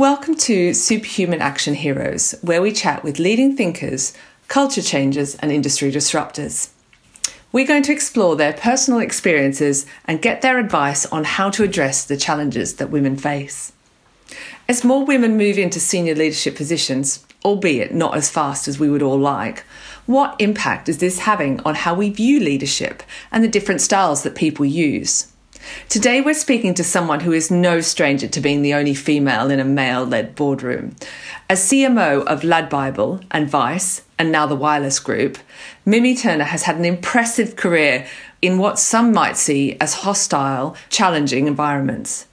Welcome to Superhuman Action Heroes, where we chat with leading thinkers, culture changers, and industry disruptors. We're going to explore their personal experiences and get their advice on how to address the challenges that women face. As more women move into senior leadership positions, albeit not as fast as we would all like, what impact is this having on how we view leadership and the different styles that people use? Today, we're speaking to someone who is no stranger to being the only female in a male led boardroom. As CMO of Lad Bible and Vice, and now the Wireless Group, Mimi Turner has had an impressive career in what some might see as hostile, challenging environments.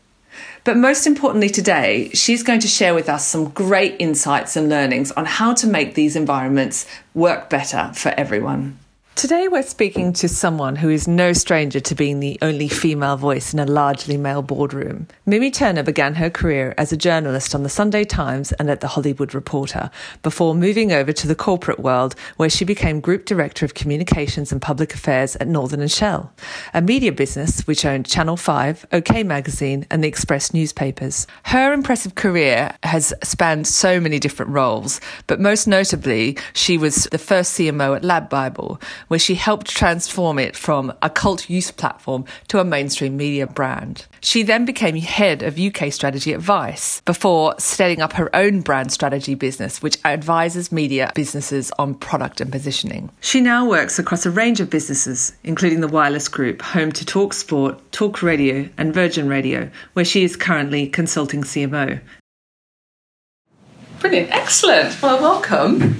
But most importantly, today, she's going to share with us some great insights and learnings on how to make these environments work better for everyone. Today, we're speaking to someone who is no stranger to being the only female voice in a largely male boardroom. Mimi Turner began her career as a journalist on the Sunday Times and at the Hollywood Reporter before moving over to the corporate world, where she became Group Director of Communications and Public Affairs at Northern and Shell, a media business which owned Channel 5, OK Magazine, and the Express newspapers. Her impressive career has spanned so many different roles, but most notably, she was the first CMO at LADbible where she helped transform it from a cult use platform to a mainstream media brand. She then became head of UK strategy at Vice before setting up her own brand strategy business, which advises media businesses on product and positioning. She now works across a range of businesses, including the Wireless Group, home to Talk Sport, Talk Radio, and Virgin Radio, where she is currently consulting CMO. Brilliant, excellent. Well, welcome.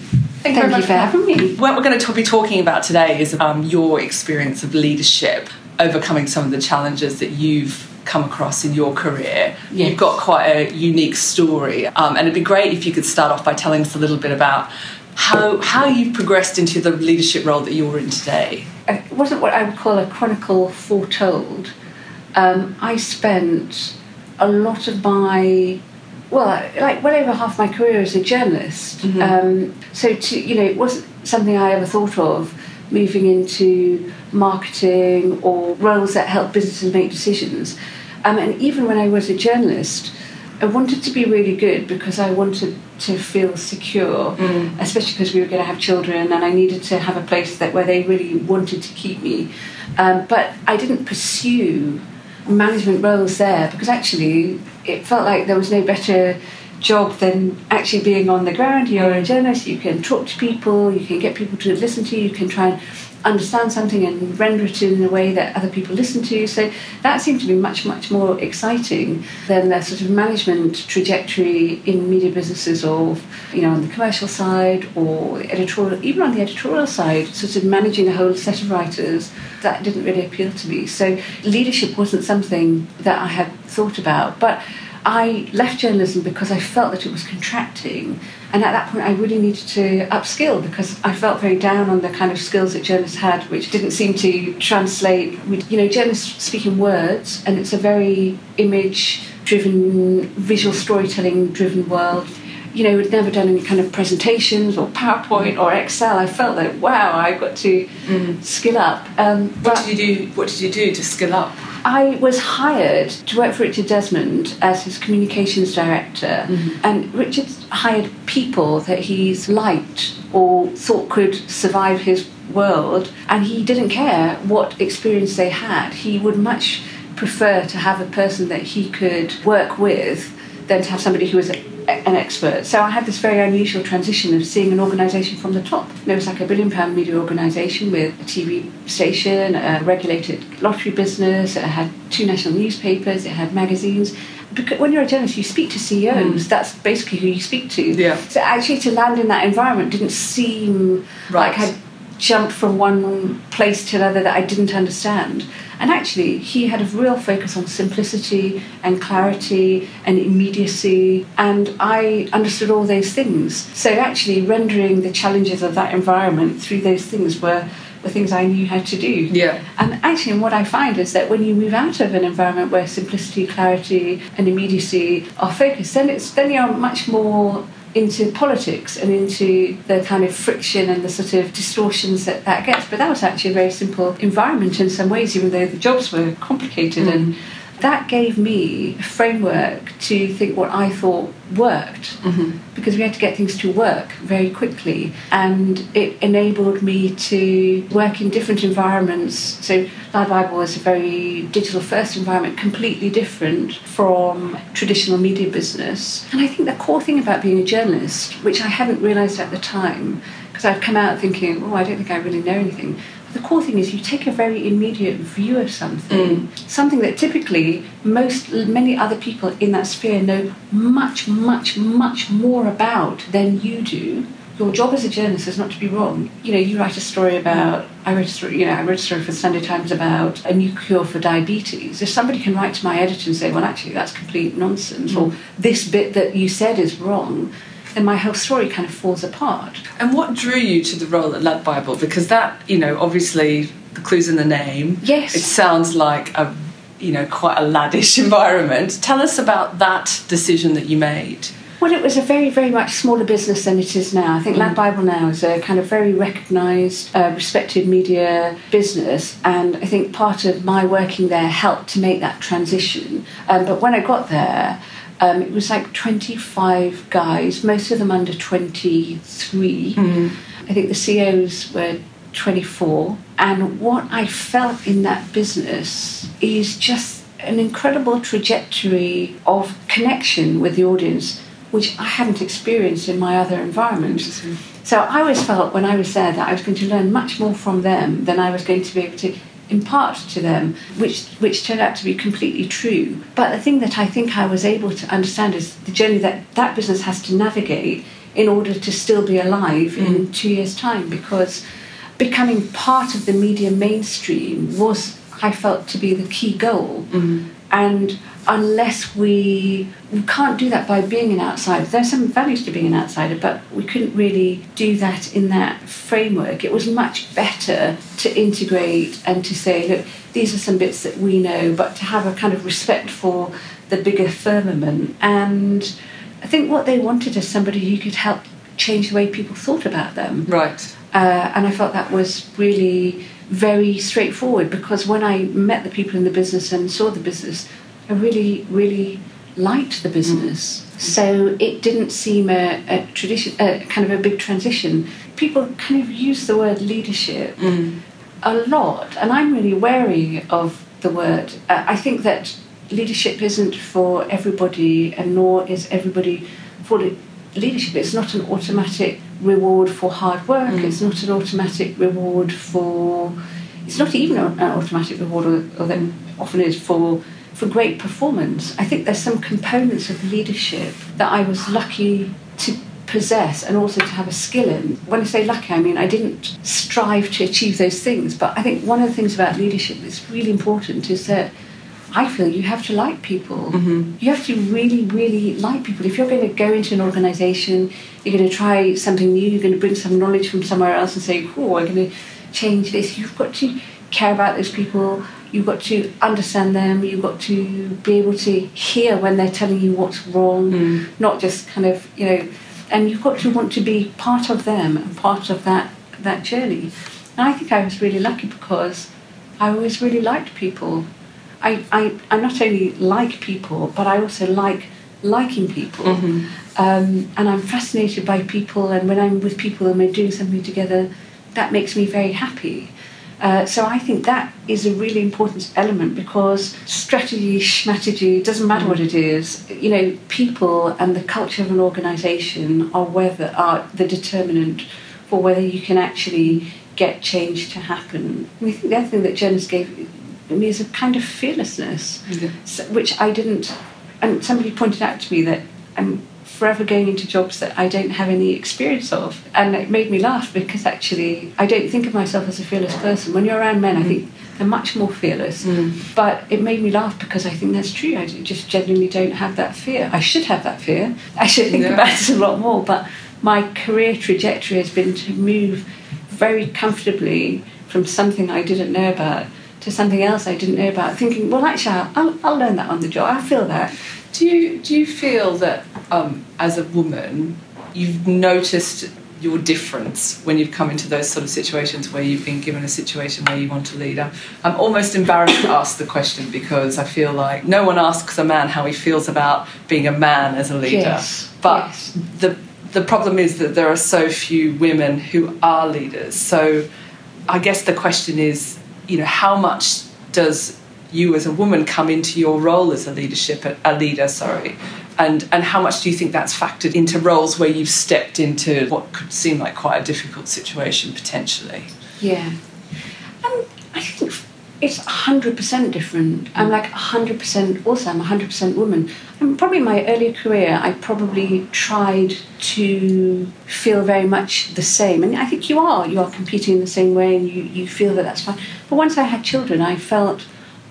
Thank, Thank you, for having me. What we're going to be talking about today is um, your experience of leadership, overcoming some of the challenges that you've come across in your career. Yes. You've got quite a unique story, um, and it'd be great if you could start off by telling us a little bit about how how you've progressed into the leadership role that you're in today. It wasn't what I would call a chronicle foretold. Um, I spent a lot of my well, like well over half my career as a journalist. Mm-hmm. Um, so to you know, it wasn't something I ever thought of moving into marketing or roles that help businesses make decisions. Um, and even when I was a journalist, I wanted to be really good because I wanted to feel secure, mm. especially because we were going to have children, and I needed to have a place that where they really wanted to keep me. Um, but I didn't pursue management roles there because actually it felt like there was no better job than actually being on the ground. You're a journalist, you can talk to people, you can get people to listen to you, you can try and understand something and render it in a way that other people listen to. So that seemed to be much, much more exciting than the sort of management trajectory in media businesses of, you know, on the commercial side or editorial, even on the editorial side, sort of managing a whole set of writers. That didn't really appeal to me. So leadership wasn't something that I had thought about. But I left journalism because I felt that it was contracting, and at that point, I really needed to upskill because I felt very down on the kind of skills that journalists had, which didn't seem to translate. With, you know, journalists speak in words, and it's a very image-driven, visual storytelling-driven world you know, I'd never done any kind of presentations or PowerPoint or Excel. I felt like, wow, I've got to mm. skill up. Um, what did you do? What did you do to skill up? I was hired to work for Richard Desmond as his communications director, mm-hmm. and Richard hired people that he's liked or thought could survive his world, and he didn't care what experience they had. He would much prefer to have a person that he could work with than to have somebody who was an expert. So I had this very unusual transition of seeing an organisation from the top. It was like a billion pound media organisation with a TV station, a regulated lottery business, it had two national newspapers, it had magazines. Because when you're a journalist, you speak to CEOs. Mm. That's basically who you speak to. Yeah. So actually, to land in that environment didn't seem right. like I'd jumped from one place to another that I didn't understand. And actually, he had a real focus on simplicity and clarity and immediacy, and I understood all those things. So, actually, rendering the challenges of that environment through those things were the things I knew how to do. Yeah. And actually, and what I find is that when you move out of an environment where simplicity, clarity, and immediacy are focused, then it's then you're much more into politics and into the kind of friction and the sort of distortions that that gets. But that was actually a very simple environment in some ways, even though the jobs were complicated mm. and that gave me a framework to think what I thought worked. Mm-hmm. because we had to get things to work very quickly and it enabled me to work in different environments. So Lad Bible was a very digital first environment completely different from traditional media business. And I think the core thing about being a journalist which I hadn't realised at the time because I'd come out thinking oh I don't think I really know anything the core thing is you take a very immediate view of something, mm. something that typically most many other people in that sphere know much, much, much more about than you do. Your job as a journalist is not to be wrong. You know, you write a story about. I wrote a story. You know, I wrote a story for the Sunday Times about a new cure for diabetes. If somebody can write to my editor and say, "Well, actually, that's complete nonsense," or mm. "This bit that you said is wrong," then my whole story kind of falls apart. And what drew you to the role at Lad Bible? Because that, you know, obviously the clues in the name. Yes. It sounds like a, you know, quite a laddish environment. Tell us about that decision that you made. Well, it was a very, very much smaller business than it is now. I think Lad Bible now is a kind of very recognised, uh, respected media business, and I think part of my working there helped to make that transition. Um, but when I got there, um, it was like 25 guys, most of them under 23. I think the CEOs were 24. And what I felt in that business is just an incredible trajectory of connection with the audience, which I hadn't experienced in my other environments. So I always felt when I was there that I was going to learn much more from them than I was going to be able to impart to them, which which turned out to be completely true. But the thing that I think I was able to understand is the journey that that business has to navigate in order to still be alive in mm. two years' time, because becoming part of the media mainstream was, I felt, to be the key goal. Mm. And unless we, we can't do that by being an outsider, there's some values to being an outsider, but we couldn't really do that in that framework. It was much better to integrate and to say, look, these are some bits that we know, but to have a kind of respect for the bigger firmament. And I think what they wanted is somebody who could help change the way people thought about them. Right. Uh, and I felt that was really very straightforward because when I met the people in the business and saw the business, I really, really liked the business. Mm. So it didn't seem a, a tradition, a kind of a big transition. People kind of use the word leadership mm. a lot, and I'm really wary of the word. Uh, I think that leadership isn't for everybody, and nor is everybody for le- leadership. It's not an automatic reward for hard work. Mm. It's not an automatic reward for. It's not even an automatic reward, or, or that often is for for great performance. I think there's some components of leadership that I was lucky to possess and also to have a skill in. When I say lucky, I mean I didn't strive to achieve those things, but I think one of the things about leadership that's really important is that I feel you have to like people. Mm-hmm. You have to really, really like people. If you're going to go into an organisation, you're going to try something new, you're going to bring some knowledge from somewhere else and say, oh, I'm going to change this. You've got to care about those people. You've got to understand them. You've got to be able to hear when they're telling you what's wrong, not just kind of, you know, and you've got to want to be part of them and part of that, that journey. And I think I was really lucky because I always really liked people. I, I, I not only like people, but I also like liking people. Um, and I'm fascinated by people, and when I'm with people and we're doing something together, that makes me very happy. Uh, so I think that is a really important element because strategy, strategy, doesn't matter what it is. You know, people and the culture of an organisation are whether are the determinant for whether you can actually get change to happen. I think the other thing that journalists gave me is a kind of fearlessness, which I didn't. And somebody pointed out to me that I'm forever going into jobs that I don't have any experience of. And it made me laugh because actually I don't think of myself as a fearless person. When you're around men, I mm-hmm. think they're much more fearless. Mm. But it made me laugh because I think that's true. I just genuinely don't have that fear. I should have that fear. I should think Yeah. about it a lot more. But my career trajectory has been to move very comfortably from something I didn't know about to something else I didn't know about, thinking, well, actually, I'll, I'll learn that on the job. I feel that. Do you do you feel that um, as a woman you've noticed your difference when you've come into those sort of situations where you've been given a situation where you want to lead. I'm, I'm almost embarrassed to ask the question because I feel like no one asks a man how he feels about being a man as a leader. Yes. But yes. the the problem is that there are so few women who are leaders. So I guess the question is, you know, how much does you as a woman come into your role as a leadership a leader, sorry, and and how much do you think that's factored into roles where you've stepped into what could seem like quite a difficult situation potentially? Yeah, um, I think it's 100% different. I'm like 100% also, I'm 100% woman. And probably my earlier career, I probably tried to feel very much the same. And I think you are, you are competing in the same way and you, you feel that that's fine. But once I had children, I felt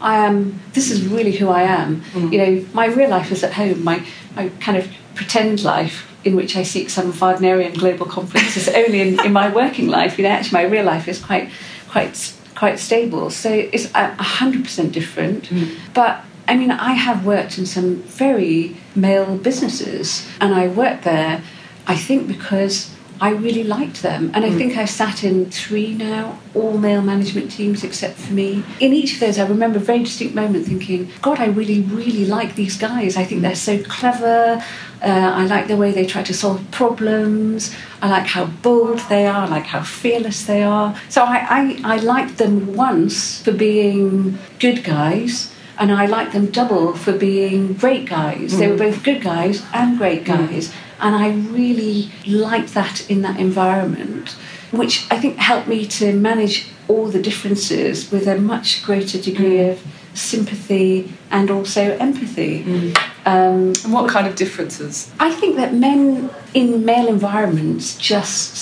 I am, this is really who I am. Mm. You know, my real life is at home, my, my kind of pretend life in which I seek some Wagnerian global conflicts is only in, in my working life. You know, actually, my real life is quite, quite quite stable. So it's hundred percent different. Mm. But I mean, I have worked in some very male businesses, and I worked there. I think because I really liked them. And I mm. think I've sat in three now, all male management teams except for me. In each of those, I remember a very distinct moment thinking, God, I really, really like these guys. I think they're so clever. Uh, I like the way they try to solve problems. I like how bold they are. I like how fearless they are. So I, I, I liked them once for being good guys and I liked them double for being great guys. Mm. They were both good guys and great mm. guys. Mm. And I really liked that in that environment, which I think helped me to manage all the differences with a much greater degree mm. of sympathy and also empathy. Mm. Um, and what kind of differences? I think that men in male environments just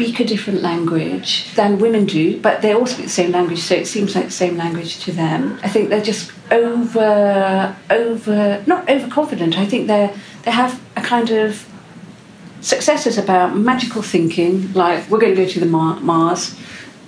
speak a different language than women do, but they all speak the same language, so it seems like the same language to them. I think they're just over, over, not overconfident. I think they they have a kind of success about magical thinking, like we're going to go to the Mar- Mars.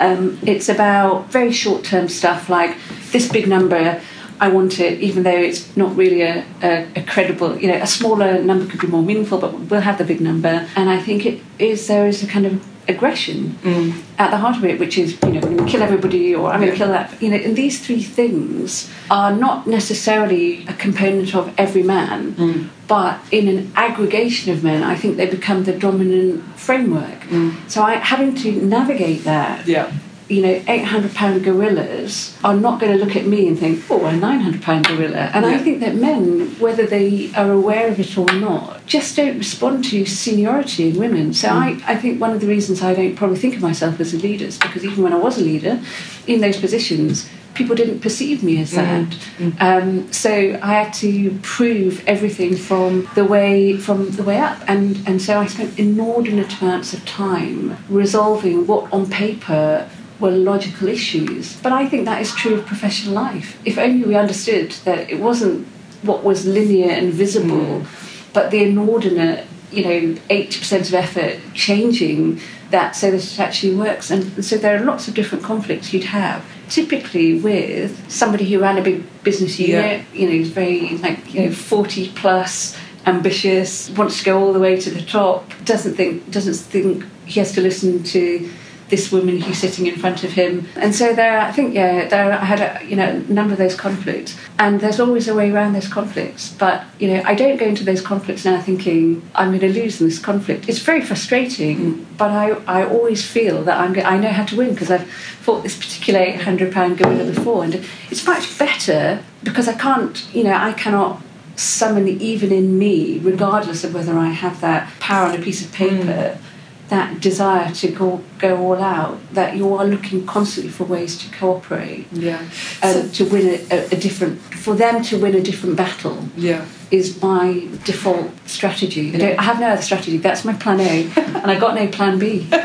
Um, it's about very short term stuff like this big number. I want it, even though it's not really a, a, a, credible, you know, a smaller number could be more meaningful, but we'll have the big number. And I think it is there is a kind of aggression mm. at the heart of it, which is, you know, I'm going to kill everybody or I'm going to kill that. You know, and these three things are not necessarily a component of every man, mm. But in an aggregation of men, I think they become the dominant framework. Mm. So I having to navigate that. Yeah you know, 800 pound gorillas are not going to look at me and think, oh, a 900 pound gorilla. And yeah. I think that men, whether they are aware of it or not, just don't respond to seniority in women. So mm. I, I think one of the reasons I don't probably think of myself as a leader is because even when I was a leader in those positions, people didn't perceive me as that. Mm. Um, so I had to prove everything from the way from the way up, and and so I spent inordinate amounts of time resolving what on paper were logical issues. But I think that is true of professional life. If only we understood that it wasn't what was linear and visible, mm. but the inordinate, you know, 80% of effort changing that so that it actually works. And so there are lots of different conflicts you'd have. Typically with somebody who ran a big business unit, yeah. you know, very like, you know, 40 plus ambitious, wants to go all the way to the top, doesn't think doesn't think he has to listen to this woman who's sitting in front of him. And so there, I think, yeah, there I had a you know a number of those conflicts, and there's always a way around those conflicts. But you know, I don't go into those conflicts now thinking I'm going to lose in this conflict. It's very frustrating, mm. but I I always feel that I'm I know how to win because I've fought this particular 800 pound gorilla before, and it's much better because I can't you know I cannot summon even in me, regardless of whether I have that power on a piece of paper. Mm that desire to go go all out, that you are looking constantly for ways to cooperate, yeah, and so, to win a, a, different, for them to win a different battle, yeah, is my default strategy. Yeah. I, I, have no other strategy. That's my plan A, and I got no plan B.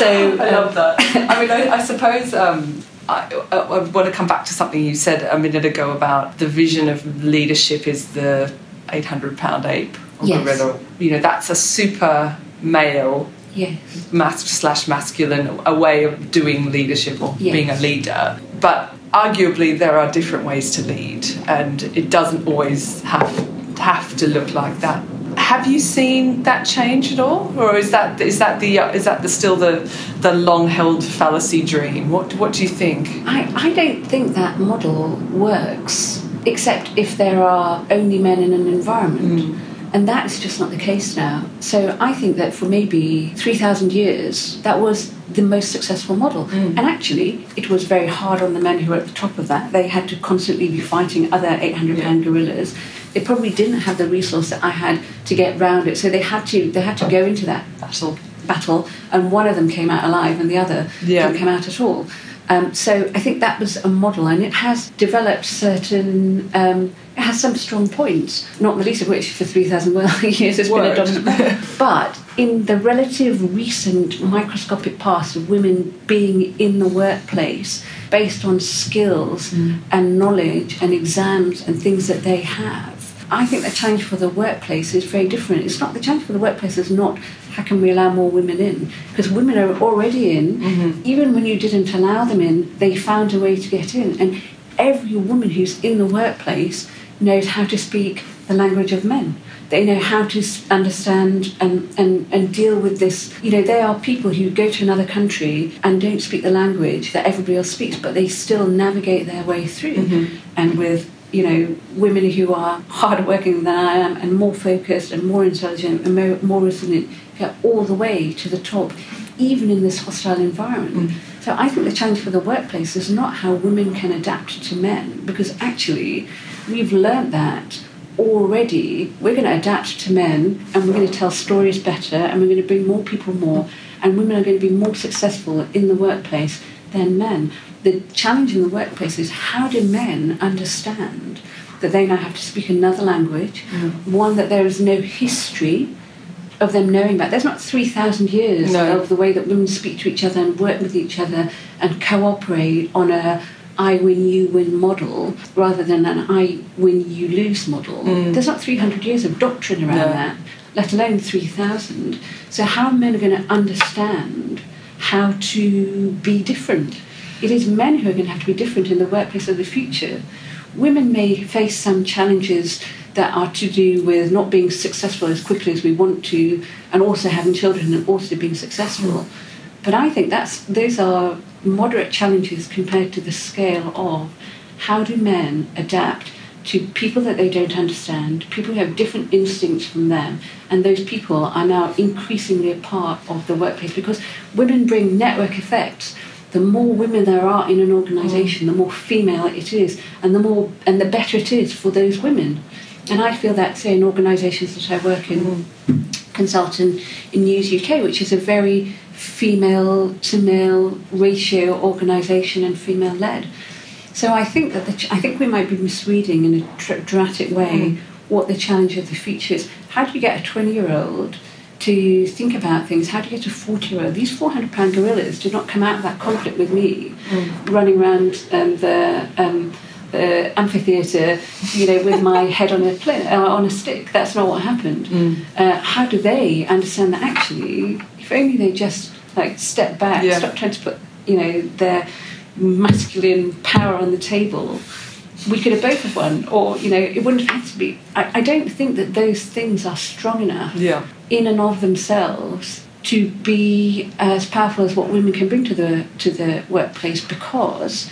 So I love that. I mean, I, I suppose. Um, I, I, want to come back to something you said a minute ago about the vision of leadership is the 800 pound ape or yes. gorilla. You know, that's a super male yes. mas- slash masculine a way of doing leadership or yes. being a leader. But arguably, there are different ways to lead, and it doesn't always have have to look like that. have you seen that change at all, or is that is that the is that the still the the long held fallacy dream? What what do you think? I, I don't think that model works, except if there are only men in an environment. Mm. And that's just not the case now. So I think that for maybe 3,000 years, that was the most successful model. Mm. And actually, it was very hard on the men who were at the top of that. They had to constantly be fighting other 800 pound yeah. gorillas. They probably didn't have the resource that I had to get round it. So they had to they had to go into that battle battle and one of them came out alive and the other yeah. didn't come out at all. Um, so I think that was a model, and it has developed certain. Um, it has some strong points, not the least of which for 3,000 years has been a dominant. but in the relative recent microscopic past of women being in the workplace based on skills mm. and knowledge and exams and things that they have, I think the challenge for the workplace is very different. It's not the challenge for the workplace is not how can we allow more women in because women are already in. Mm-hmm. Even when you didn't allow them in, they found a way to get in. And every woman who's in the workplace knows how to speak the language of men. They know how to understand and, and, and deal with this. You know, they are people who go to another country and don't speak the language that everybody else speaks, but they still navigate their way through. Mm-hmm. And with you know, women who are harder working than I am and more focused and more intelligent and more, more resilient get all the way to the top, even in this hostile environment. Mm. So I think the challenge for the workplace is not how women can adapt to men, because actually we've learned that already. We're going to adapt to men and we're going to tell stories better and we're going to bring more people more, and women are going to be more successful in the workplace than men the challenge in the workplace is how do men understand that they now have to speak another language, mm. one that there is no history of them knowing about. There's not 3,000 years no. of the way that women speak to each other and work with each other and cooperate on a I win, you win model rather than an I win, you lose model. Mm. There's not 300 years of doctrine around no. that, let alone 3,000. So, how men are going to understand how to be different? it is men who are going to have to be different in the workplace of the future. Women may face some challenges that are to do with not being successful as quickly as we want to, and also having children and also being successful. But I think that's those are moderate challenges compared to the scale of how do men adapt to people that they don't understand, people who have different instincts from them, and those people are now increasingly a part of the workplace because women bring network effects the more women there are in an organisation, the more female it is, and the more and the better it is for those women. And I feel that, say, in organisations that I work in, consultant in News UK, which is a very female to male ratio organisation and female led. So I think that the, I think we might be misreading in a dramatic way mm. what the challenge of the future is. How do you get a twenty year old to think about things. How do you get a 40 year old? These 400 pound gorillas did not come out of that conflict with me mm. running around um, the, um, the amphitheatre, you know, with my head on a, pl- uh, on a stick. That's not what happened. Mm. Uh, how do they understand that actually, if only they just like step back, yeah. stop trying to put, you know, their masculine power on the table we could have both have won, or you know, it wouldn't have had to be. I, I don't think that those things are strong enough yeah. in and of themselves to be as powerful as what women can bring to the to the workplace because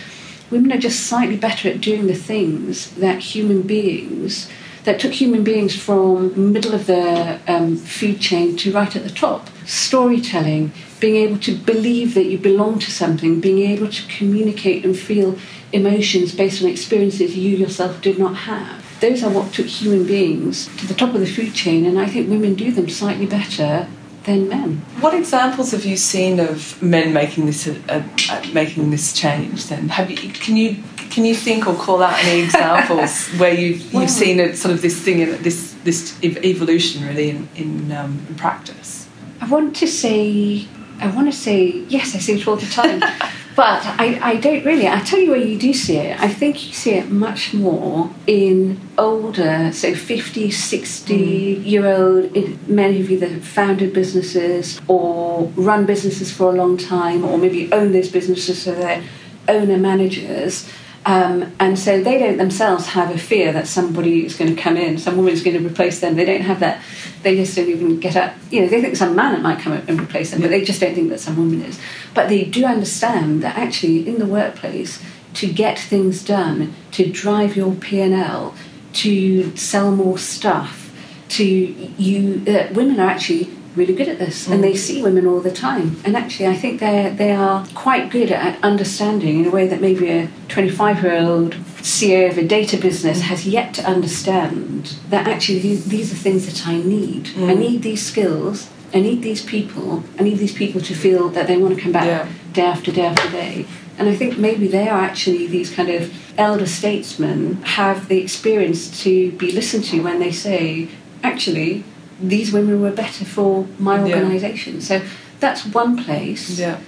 women are just slightly better at doing the things that human beings that took human beings from middle of the um, food chain to right at the top storytelling being able to believe that you belong to something being able to communicate and feel emotions based on experiences you yourself did not have. Those are what took human beings to the top of the food chain, and I think women do them slightly better than men. What examples have you seen of men making this uh, uh, making this change? Then have you can you can you think or call out any examples where you've well, you've seen it sort of this thing in this this evolution really in in, um, in practice? I want to say I want to say yes. I see it all the time. But I, I don't really. I tell you where you do see it. I think you see it much more in older, so 50, 60 mm. year old men who've either founded businesses or run businesses for a long time or maybe own those businesses so they're owner managers. Um, and so they don't themselves have a fear that somebody is going to come in, some woman is going to replace them. They don't have that. They just don't even get up. You know, they think some man might come and replace them, but they just don't think that some woman is. But they do understand that actually in the workplace, to get things done, to drive your P and L, to sell more stuff, to you, uh, women are actually really good at this, mm. and they see women all the time. And actually, I think they they are quite good at understanding in a way that maybe a 25 year old CEO of a data business has yet to understand that actually these are things that I need. Mm. I need these skills. I need these people. I need these people to feel that they want to come back yeah. day after day after day. And I think maybe they are actually these kind of elder statesmen have the experience to be listened to when they say, actually, these women were better for my organisation. Yeah. So that's one place. Yeah.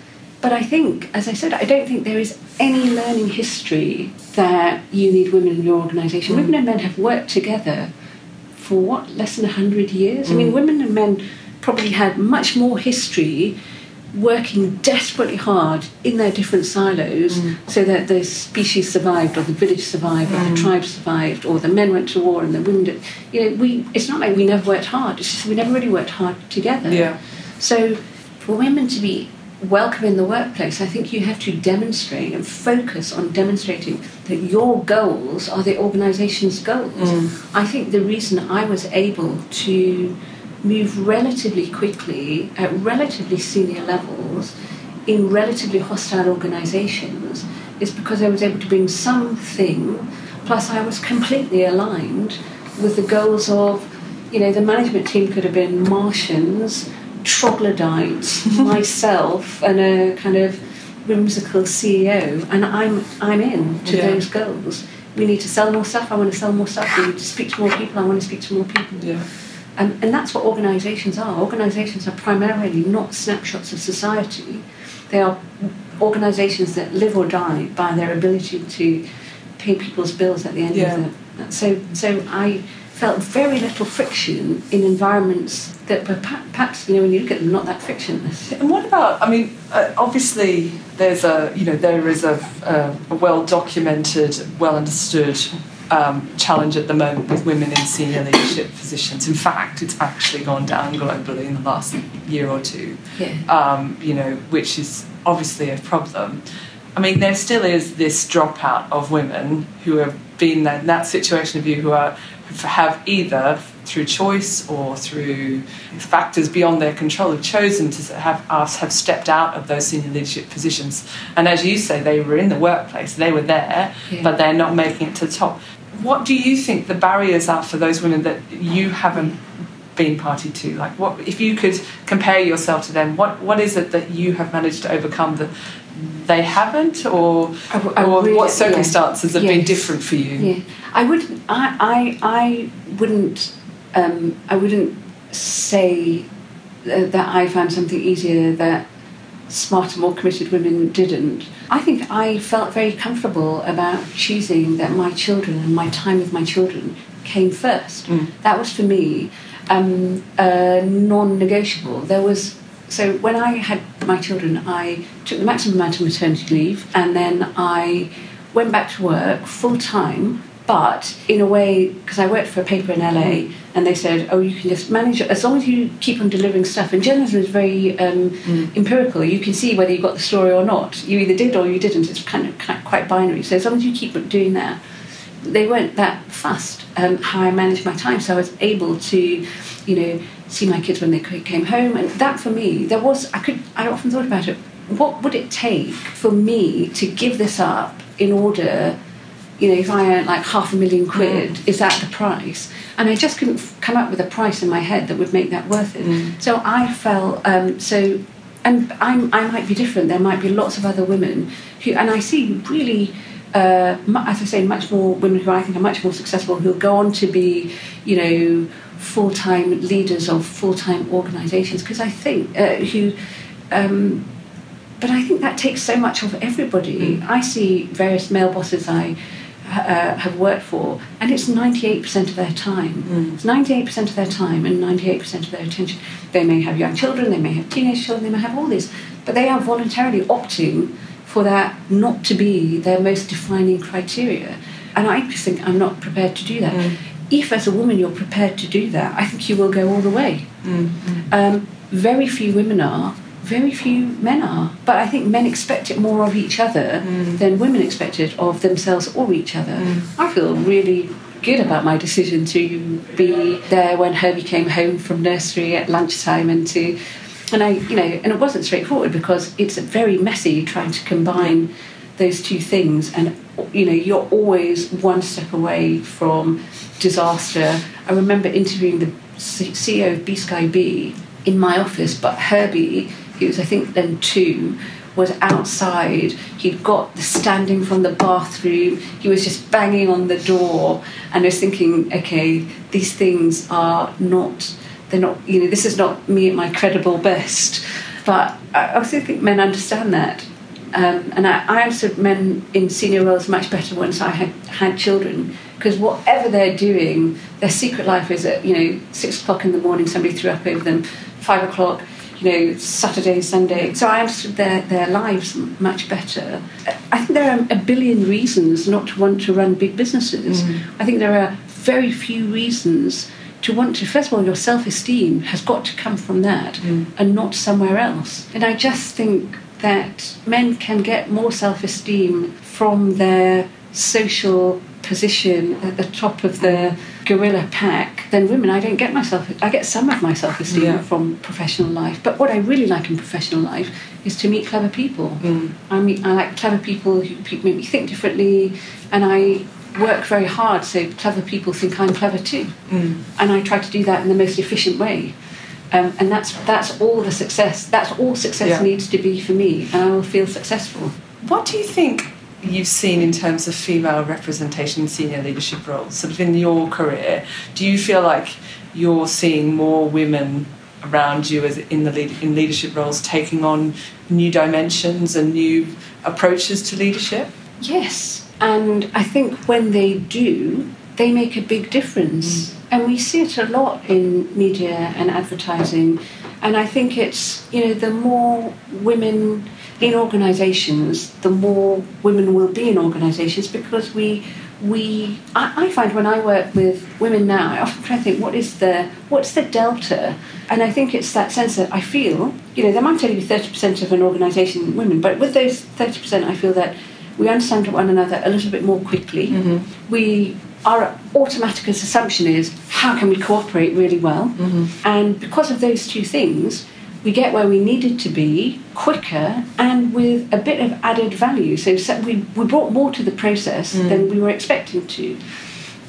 But I think, as I said, I don't think there is any learning history that you need women in your organisation. Mm. Women and men have worked together for what, less than 100 years? Mm. I mean, mm. women and men probably had much more history working desperately hard in their different silos mm. so that the species survived or the village survived mm. or the mm. tribe survived or the men went to war and the women did. You know, we, it's not like we never worked hard, it's just we never really worked hard together. Yeah. So for women to be welcome in the workplace, I think you have to demonstrate and focus on demonstrating that your goals are the organisation's goals. Mm. I think the reason I was able to move relatively quickly at relatively senior levels in relatively hostile organisations is because I was able to bring something, plus I was completely aligned with the goals of, you know, the management team could have been Martians, troglodytes, myself, and a kind of whimsical CEO, and I'm I'm in to yeah. those goals. We need to sell more stuff. I want to sell more stuff. We need to speak to more people. I want to speak to more people. Yeah. And, and that's what organisations are. Organisations are primarily not snapshots of society. They are organisations that live or die by their ability to pay people's bills at the end yeah. of the. So, so I felt very little friction in environments that were perhaps, you know, when you look at them, not that frictionless. And what about? I mean, uh, obviously, there's a, you know, there is a, a, a well documented, well understood um, challenge at the moment with women in senior leadership positions. In fact, it's actually gone down globally in the last year or two. Yeah. Um, you know, which is obviously a problem. I mean, there still is this dropout of women who have been in that situation of you who are have either through choice or through factors beyond their control have chosen to have us have stepped out of those senior leadership positions and as you say they were in the workplace they were there yeah. but they're not making it to the top what do you think the barriers are for those women that you haven't been party to? Like, what if you could compare yourself to them? What what is it that you have managed to overcome that they haven't, or I, I or really, what circumstances yeah. have yes. been different for you? Yeah, I would. I I, I wouldn't. Um, I wouldn't say that I found something easier that smarter, more committed women didn't. I think I felt very comfortable about choosing that my children and my time with my children came first. Mm. That was for me um, uh, non-negotiable. There was so when I had my children, I took the maximum amount of maternity leave, and then I went back to work full time but in a way, because I worked for a paper in LA, and they said, "Oh, you can just manage it as long as you keep on delivering stuff." And journalism is very um, mm. empirical. You can see whether you got the story or not. You either did or you didn't. It's kind of quite binary. So as long as you keep doing that, they weren't that fussed um, how I managed my time. So I was able to, you know, see my kids when they came home, and that for me, there was I could I often thought about it. What would it take for me to give this up in order? You know, if I earn like half a million quid, mm. is that the price? And I just couldn't f- come up with a price in my head that would make that worth it. Mm. So I felt um, so, and I'm, I might be different. There might be lots of other women who, and I see really. Uh, as I say, much more women who I think are much more successful who go on to be, you know, full-time leaders of full-time organisations. Because I think uh, who, um, but I think that takes so much of everybody. Mm. I see various male bosses I uh, have worked for, and it's 98% of their time. Mm. It's 98% of their time and 98% of their attention. They may have young children, they may have teenage children, they may have all this, but they are voluntarily opting for that not to be their most defining criteria. And I just think I'm not prepared to do that. Mm. If, as a woman, you're prepared to do that, I think you will go all the way. Mm. Um, very few women are, very few men are. But I think men expect it more of each other mm. than women expect it of themselves or each other. Mm. I feel really good about my decision to be there when Herbie came home from nursery at lunchtime and to and I you know and it wasn't straightforward because it's very messy trying to combine those two things and you know you're always one step away from disaster. I remember interviewing the CEO of BSkyB in my office, but Herbie, he was I think then two, was outside. He'd got the standing from the bathroom. He was just banging on the door, and I was thinking, okay, these things are not. They're not. You know, this is not me at my credible best. But I also think men understand that. Um, and I, I understood men in senior roles much better once I had had children because whatever they're doing, their secret life is at you know six o'clock in the morning. Somebody threw up over them. Five o'clock, you know, Saturday, Sunday. So I understood their, their lives much better. I think there are a billion reasons not to want to run big businesses. Mm. I think there are very few reasons to want to. First of all, your self esteem has got to come from that mm. and not somewhere else. And I just think that men can get more self esteem from their social position at the top of the gorilla pack than women. I don't get myself. I get some of my self esteem yeah. from professional life, but what I really like in professional life is to meet clever people. Mm. I mean, I like clever people who make me think differently, and I work very hard so clever people think I'm clever too, mm. and I try to do that in the most efficient way. Um, and that's that's all the success. That's all success yeah. needs to be for me, and I will feel successful. What do you think you've seen in terms of female representation in senior leadership roles, sort of in your career, do you feel like you're seeing more women around you as in the lead, in leadership roles taking on new dimensions and new approaches to leadership? Yes, and I think when they do, they make a big difference. Mm. And we see it a lot in media and advertising. And I think it's, you know, the more women in organisations, the more women will be in organisations because we we I, I, find when I work with women now, I often try to think what is the what's the delta, and I think it's that sense that I feel you know there might only be thirty percent of an organisation women, but with those thirty percent, I feel that we understand one another a little bit more quickly. Mm-hmm. We our automatic assumption is how can we cooperate really well, mm-hmm. and because of those two things, we get where we needed to be quicker and with a bit of added value. So, we, we brought more to the process mm. than we were expecting to.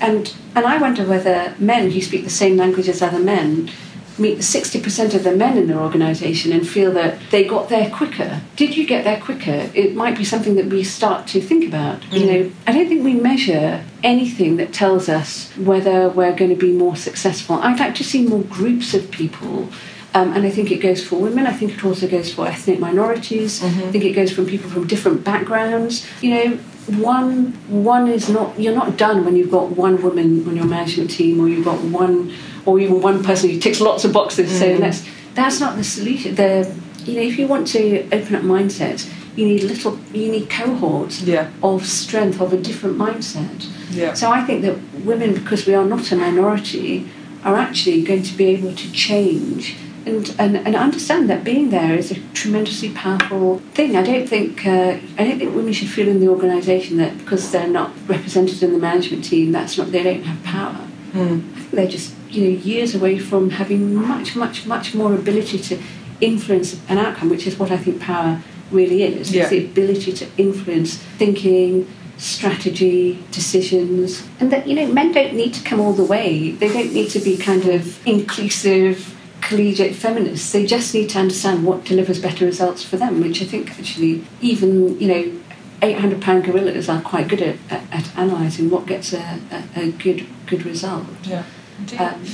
And, and I wonder whether men who speak the same language as other men meet the 60% of the men in their organisation and feel that they got there quicker. Did you get there quicker? It might be something that we start to think about. Mm. You know, I don't think we measure anything that tells us whether we're going to be more successful. I'd like to see more groups of people um, and I think it goes for women. I think it also goes for ethnic minorities. Mm-hmm. I think it goes from people from different backgrounds. You know, one one is not you're not done when you've got one woman on your management team, or you've got one, or even one person who ticks lots of boxes. Mm-hmm. So that's that's not the solution. The you know, if you want to open up mindsets, you need little you need cohorts yeah. of strength of a different mindset. Yeah. So I think that women, because we are not a minority, are actually going to be able to change and, and, and understand that being there is a tremendously powerful thing. I don't think uh, I don't think women should feel in the organisation that because they're not represented in the management team, that's not they don't have power. Mm. They're just you know years away from having much much much more ability to influence an outcome, which is what I think power really is. Yeah. It's the ability to influence thinking, strategy, decisions, and that you know men don't need to come all the way. They don't need to be kind of inclusive collegiate feminists. They just need to understand what delivers better results for them, which I think actually even, you know, 800 pound gorillas are quite good at, at, at analysing what gets a, a, a, good good result. Yeah. Um,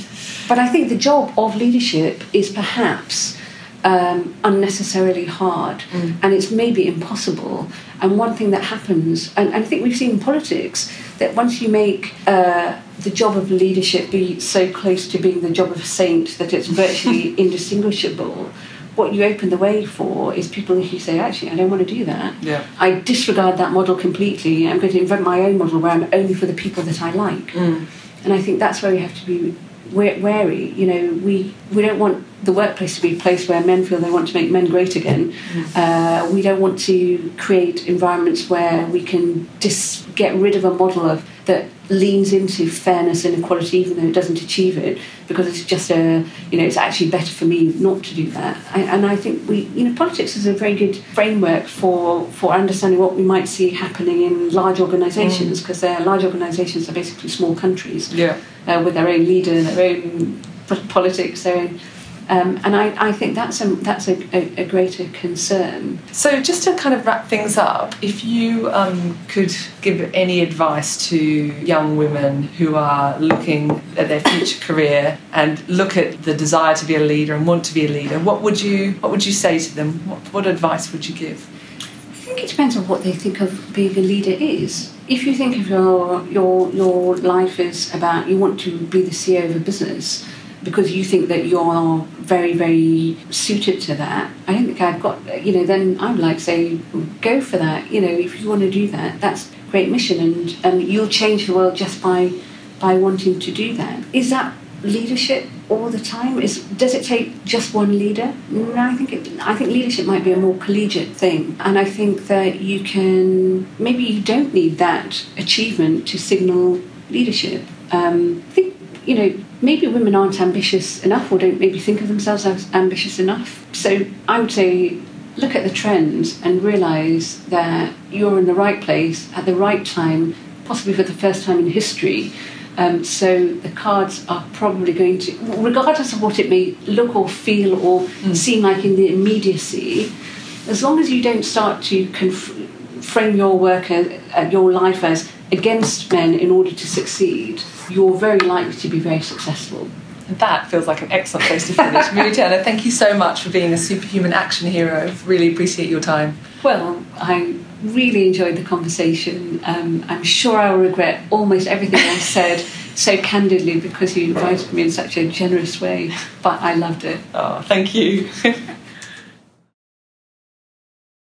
but I think the job of leadership is perhaps um, unnecessarily hard mm. and it's maybe impossible. And one thing that happens, and, and I think we've seen in politics, that once you make uh, the job of leadership be so close to being the job of a saint that it's virtually indistinguishable, what you open the way for is people who say, actually, I don't want to do that. Yeah. I disregard that model completely. I'm going to invent my own model where I'm only for the people that I like. Mm. And I think that's where we have to be wa- wary. You know, we, we don't want the workplace to be a place where men feel they want to make men great again. Uh, we don't want to create environments where we can dis- get rid of a model of that leans into fairness and equality, even though it doesn't achieve it, because it's just a you know it's actually better for me not to do that. I, and I think we you know politics is a very good framework for for understanding what we might see happening in large organisations because they're large organisations are basically small countries Yeah. uh, with their own leader, their own politics, their own. Um, and I, I think that's a that's a, a, a greater concern. So, just to kind of wrap things up, if you um, could give any advice to young women who are looking at their future career and look at the desire to be a leader and want to be a leader, what would you what would you say to them? What, what advice would you give? I think it depends on what they think of being a leader is. If you think of your your your life is about you want to be the CEO of a business because you think that you're very very suited to that, I don't think I've got you know. Then I would like to say go for that. You know, if you want to do that, that's a great mission, and um, you'll change the world just by by wanting to do that. Is that leadership all the time? Is does it take just one leader? No, I think it, I think leadership might be a more collegiate thing, and I think that you can maybe you don't need that achievement to signal leadership. Um, I think you know maybe women aren't ambitious enough or don't maybe think of themselves as ambitious enough. So I would say look at the trends and realise that you're in the right place at the right time, possibly for the first time in history. Um, so the cards are probably going to, regardless of what it may look or feel or seem like in the immediacy, as long as you don't start to conf- frame your work as, uh, your life as against men in order to succeed, you're very likely to be very successful. And that feels like an excellent place to finish. Millie Turner, thank you so much for being a superhuman action hero. Really appreciate your time. Well, I really enjoyed the conversation. Um, I'm sure I'll regret almost everything I said so candidly because you invited me in such a generous way, but I loved it. Oh, thank you.